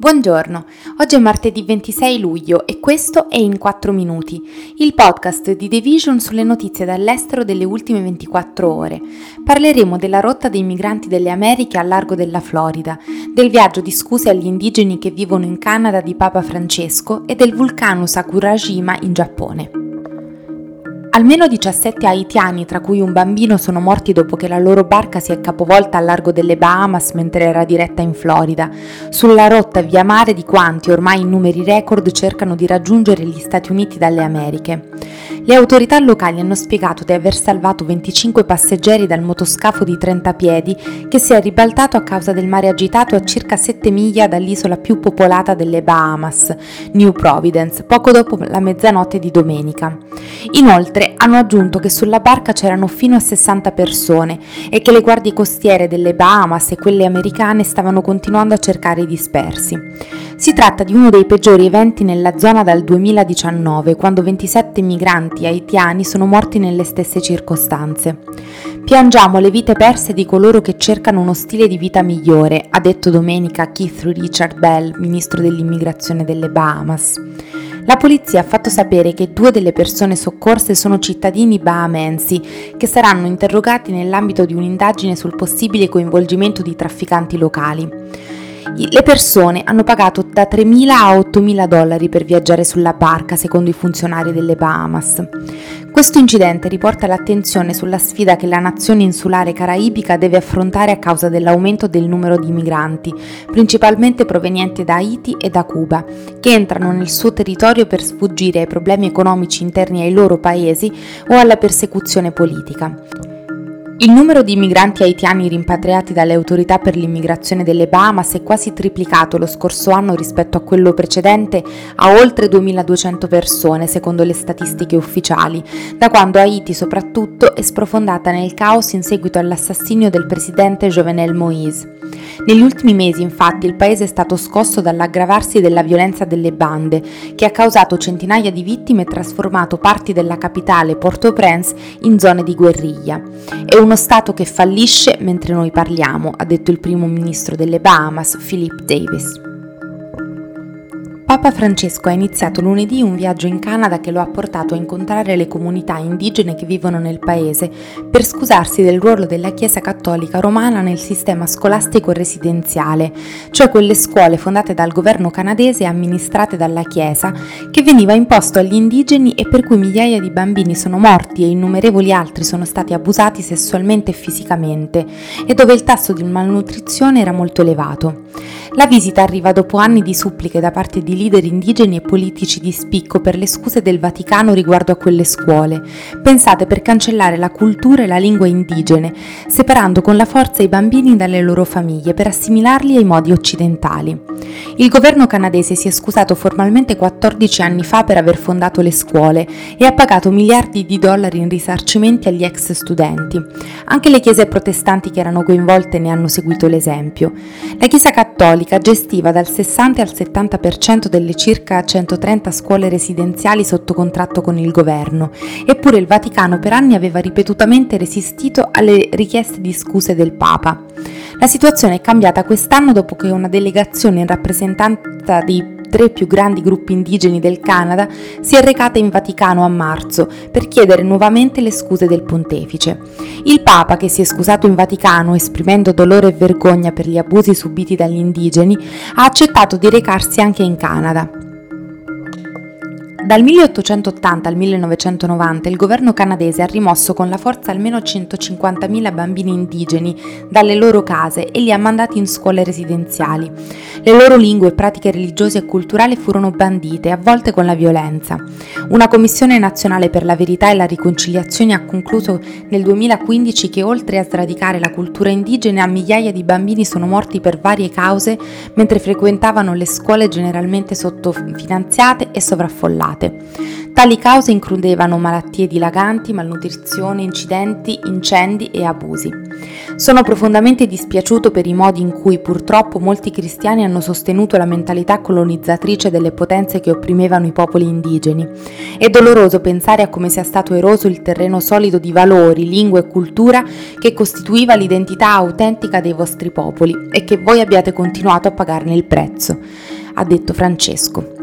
Buongiorno, oggi è martedì 26 luglio e questo è In 4 Minuti, il podcast di The Vision sulle notizie dall'estero delle ultime 24 ore. Parleremo della rotta dei migranti delle Americhe al largo della Florida, del viaggio di scuse agli indigeni che vivono in Canada di Papa Francesco e del vulcano Sakurajima in Giappone. Almeno 17 haitiani, tra cui un bambino, sono morti dopo che la loro barca si è capovolta al largo delle Bahamas mentre era diretta in Florida, sulla rotta via mare di quanti, ormai in numeri record, cercano di raggiungere gli Stati Uniti dalle Americhe. Le autorità locali hanno spiegato di aver salvato 25 passeggeri dal motoscafo di 30 piedi che si è ribaltato a causa del mare agitato a circa 7 miglia dall'isola più popolata delle Bahamas, New Providence, poco dopo la mezzanotte di domenica. Inoltre hanno aggiunto che sulla barca c'erano fino a 60 persone e che le guardie costiere delle Bahamas e quelle americane stavano continuando a cercare i dispersi. Si tratta di uno dei peggiori eventi nella zona dal 2019, quando 27 migranti haitiani sono morti nelle stesse circostanze. Piangiamo le vite perse di coloro che cercano uno stile di vita migliore, ha detto domenica Keith Richard Bell, ministro dell'immigrazione delle Bahamas. La polizia ha fatto sapere che due delle persone soccorse sono cittadini bahamensi che saranno interrogati nell'ambito di un'indagine sul possibile coinvolgimento di trafficanti locali. Le persone hanno pagato da 3.000 a 8.000 dollari per viaggiare sulla barca, secondo i funzionari delle Bahamas. Questo incidente riporta l'attenzione sulla sfida che la nazione insulare caraibica deve affrontare a causa dell'aumento del numero di migranti, principalmente provenienti da Haiti e da Cuba, che entrano nel suo territorio per sfuggire ai problemi economici interni ai loro paesi o alla persecuzione politica. Il numero di migranti haitiani rimpatriati dalle autorità per l'immigrazione delle Bahamas è quasi triplicato lo scorso anno rispetto a quello precedente a oltre 2.200 persone, secondo le statistiche ufficiali, da quando Haiti soprattutto è sprofondata nel caos in seguito all'assassinio del presidente Jovenel Moïse. Negli ultimi mesi, infatti, il paese è stato scosso dall'aggravarsi della violenza delle bande, che ha causato centinaia di vittime e trasformato parti della capitale Port-au-Prince in zone di guerriglia. È uno Stato che fallisce mentre noi parliamo, ha detto il primo ministro delle Bahamas, Philip Davis. Papa Francesco ha iniziato lunedì un viaggio in Canada che lo ha portato a incontrare le comunità indigene che vivono nel paese per scusarsi del ruolo della Chiesa cattolica romana nel sistema scolastico residenziale, cioè quelle scuole fondate dal governo canadese e amministrate dalla Chiesa, che veniva imposto agli indigeni e per cui migliaia di bambini sono morti e innumerevoli altri sono stati abusati sessualmente e fisicamente, e dove il tasso di malnutrizione era molto elevato. La visita arriva dopo anni di suppliche da parte di leader indigeni e politici di spicco per le scuse del Vaticano riguardo a quelle scuole, pensate per cancellare la cultura e la lingua indigene, separando con la forza i bambini dalle loro famiglie per assimilarli ai modi occidentali. Il governo canadese si è scusato formalmente 14 anni fa per aver fondato le scuole e ha pagato miliardi di dollari in risarcimenti agli ex studenti. Anche le chiese protestanti che erano coinvolte ne hanno seguito l'esempio. La Chiesa cattolica gestiva dal 60 al 70% delle circa 130 scuole residenziali sotto contratto con il governo, eppure il Vaticano per anni aveva ripetutamente resistito alle richieste di scuse del Papa. La situazione è cambiata quest'anno dopo che una delegazione in rappresentanza dei tre più grandi gruppi indigeni del Canada si è recata in Vaticano a marzo per chiedere nuovamente le scuse del pontefice. Il Papa, che si è scusato in Vaticano esprimendo dolore e vergogna per gli abusi subiti dagli indigeni, ha accettato di recarsi anche in Canada. Dal 1880 al 1990 il governo canadese ha rimosso con la forza almeno 150.000 bambini indigeni dalle loro case e li ha mandati in scuole residenziali. Le loro lingue, pratiche religiose e culturali furono bandite, a volte con la violenza. Una commissione nazionale per la verità e la riconciliazione ha concluso nel 2015 che oltre a sradicare la cultura indigena, migliaia di bambini sono morti per varie cause mentre frequentavano le scuole generalmente sottofinanziate e sovraffollate. Elevate. Tali cause includevano malattie dilaganti, malnutrizione, incidenti, incendi e abusi. Sono profondamente dispiaciuto per i modi in cui purtroppo molti cristiani hanno sostenuto la mentalità colonizzatrice delle potenze che opprimevano i popoli indigeni. È doloroso pensare a come sia stato eroso il terreno solido di valori, lingua e cultura che costituiva l'identità autentica dei vostri popoli e che voi abbiate continuato a pagarne il prezzo, ha detto Francesco.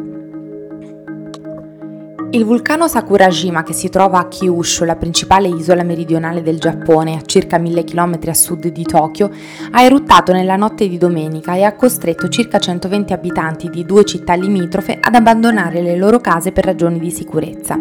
Il vulcano Sakurajima, che si trova a Kyushu, la principale isola meridionale del Giappone, a circa 1000 km a sud di Tokyo, ha eruttato nella notte di domenica e ha costretto circa 120 abitanti di due città limitrofe ad abbandonare le loro case per ragioni di sicurezza.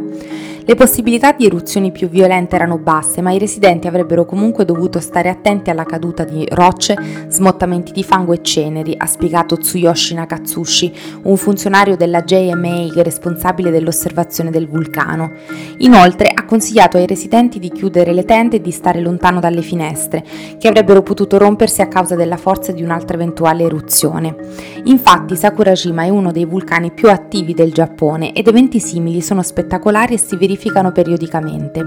Le possibilità di eruzioni più violente erano basse, ma i residenti avrebbero comunque dovuto stare attenti alla caduta di rocce, smottamenti di fango e ceneri, ha spiegato Tsuyoshi Nakatsushi, un funzionario della JMA responsabile dell'osservazione del vulcano. Inoltre consigliato ai residenti di chiudere le tende e di stare lontano dalle finestre, che avrebbero potuto rompersi a causa della forza di un'altra eventuale eruzione. Infatti Sakurajima è uno dei vulcani più attivi del Giappone ed eventi simili sono spettacolari e si verificano periodicamente.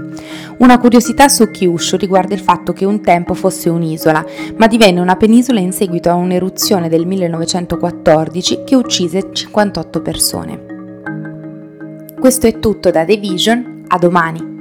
Una curiosità su Kyushu riguarda il fatto che un tempo fosse un'isola, ma divenne una penisola in seguito a un'eruzione del 1914 che uccise 58 persone. Questo è tutto da The Vision, a domani!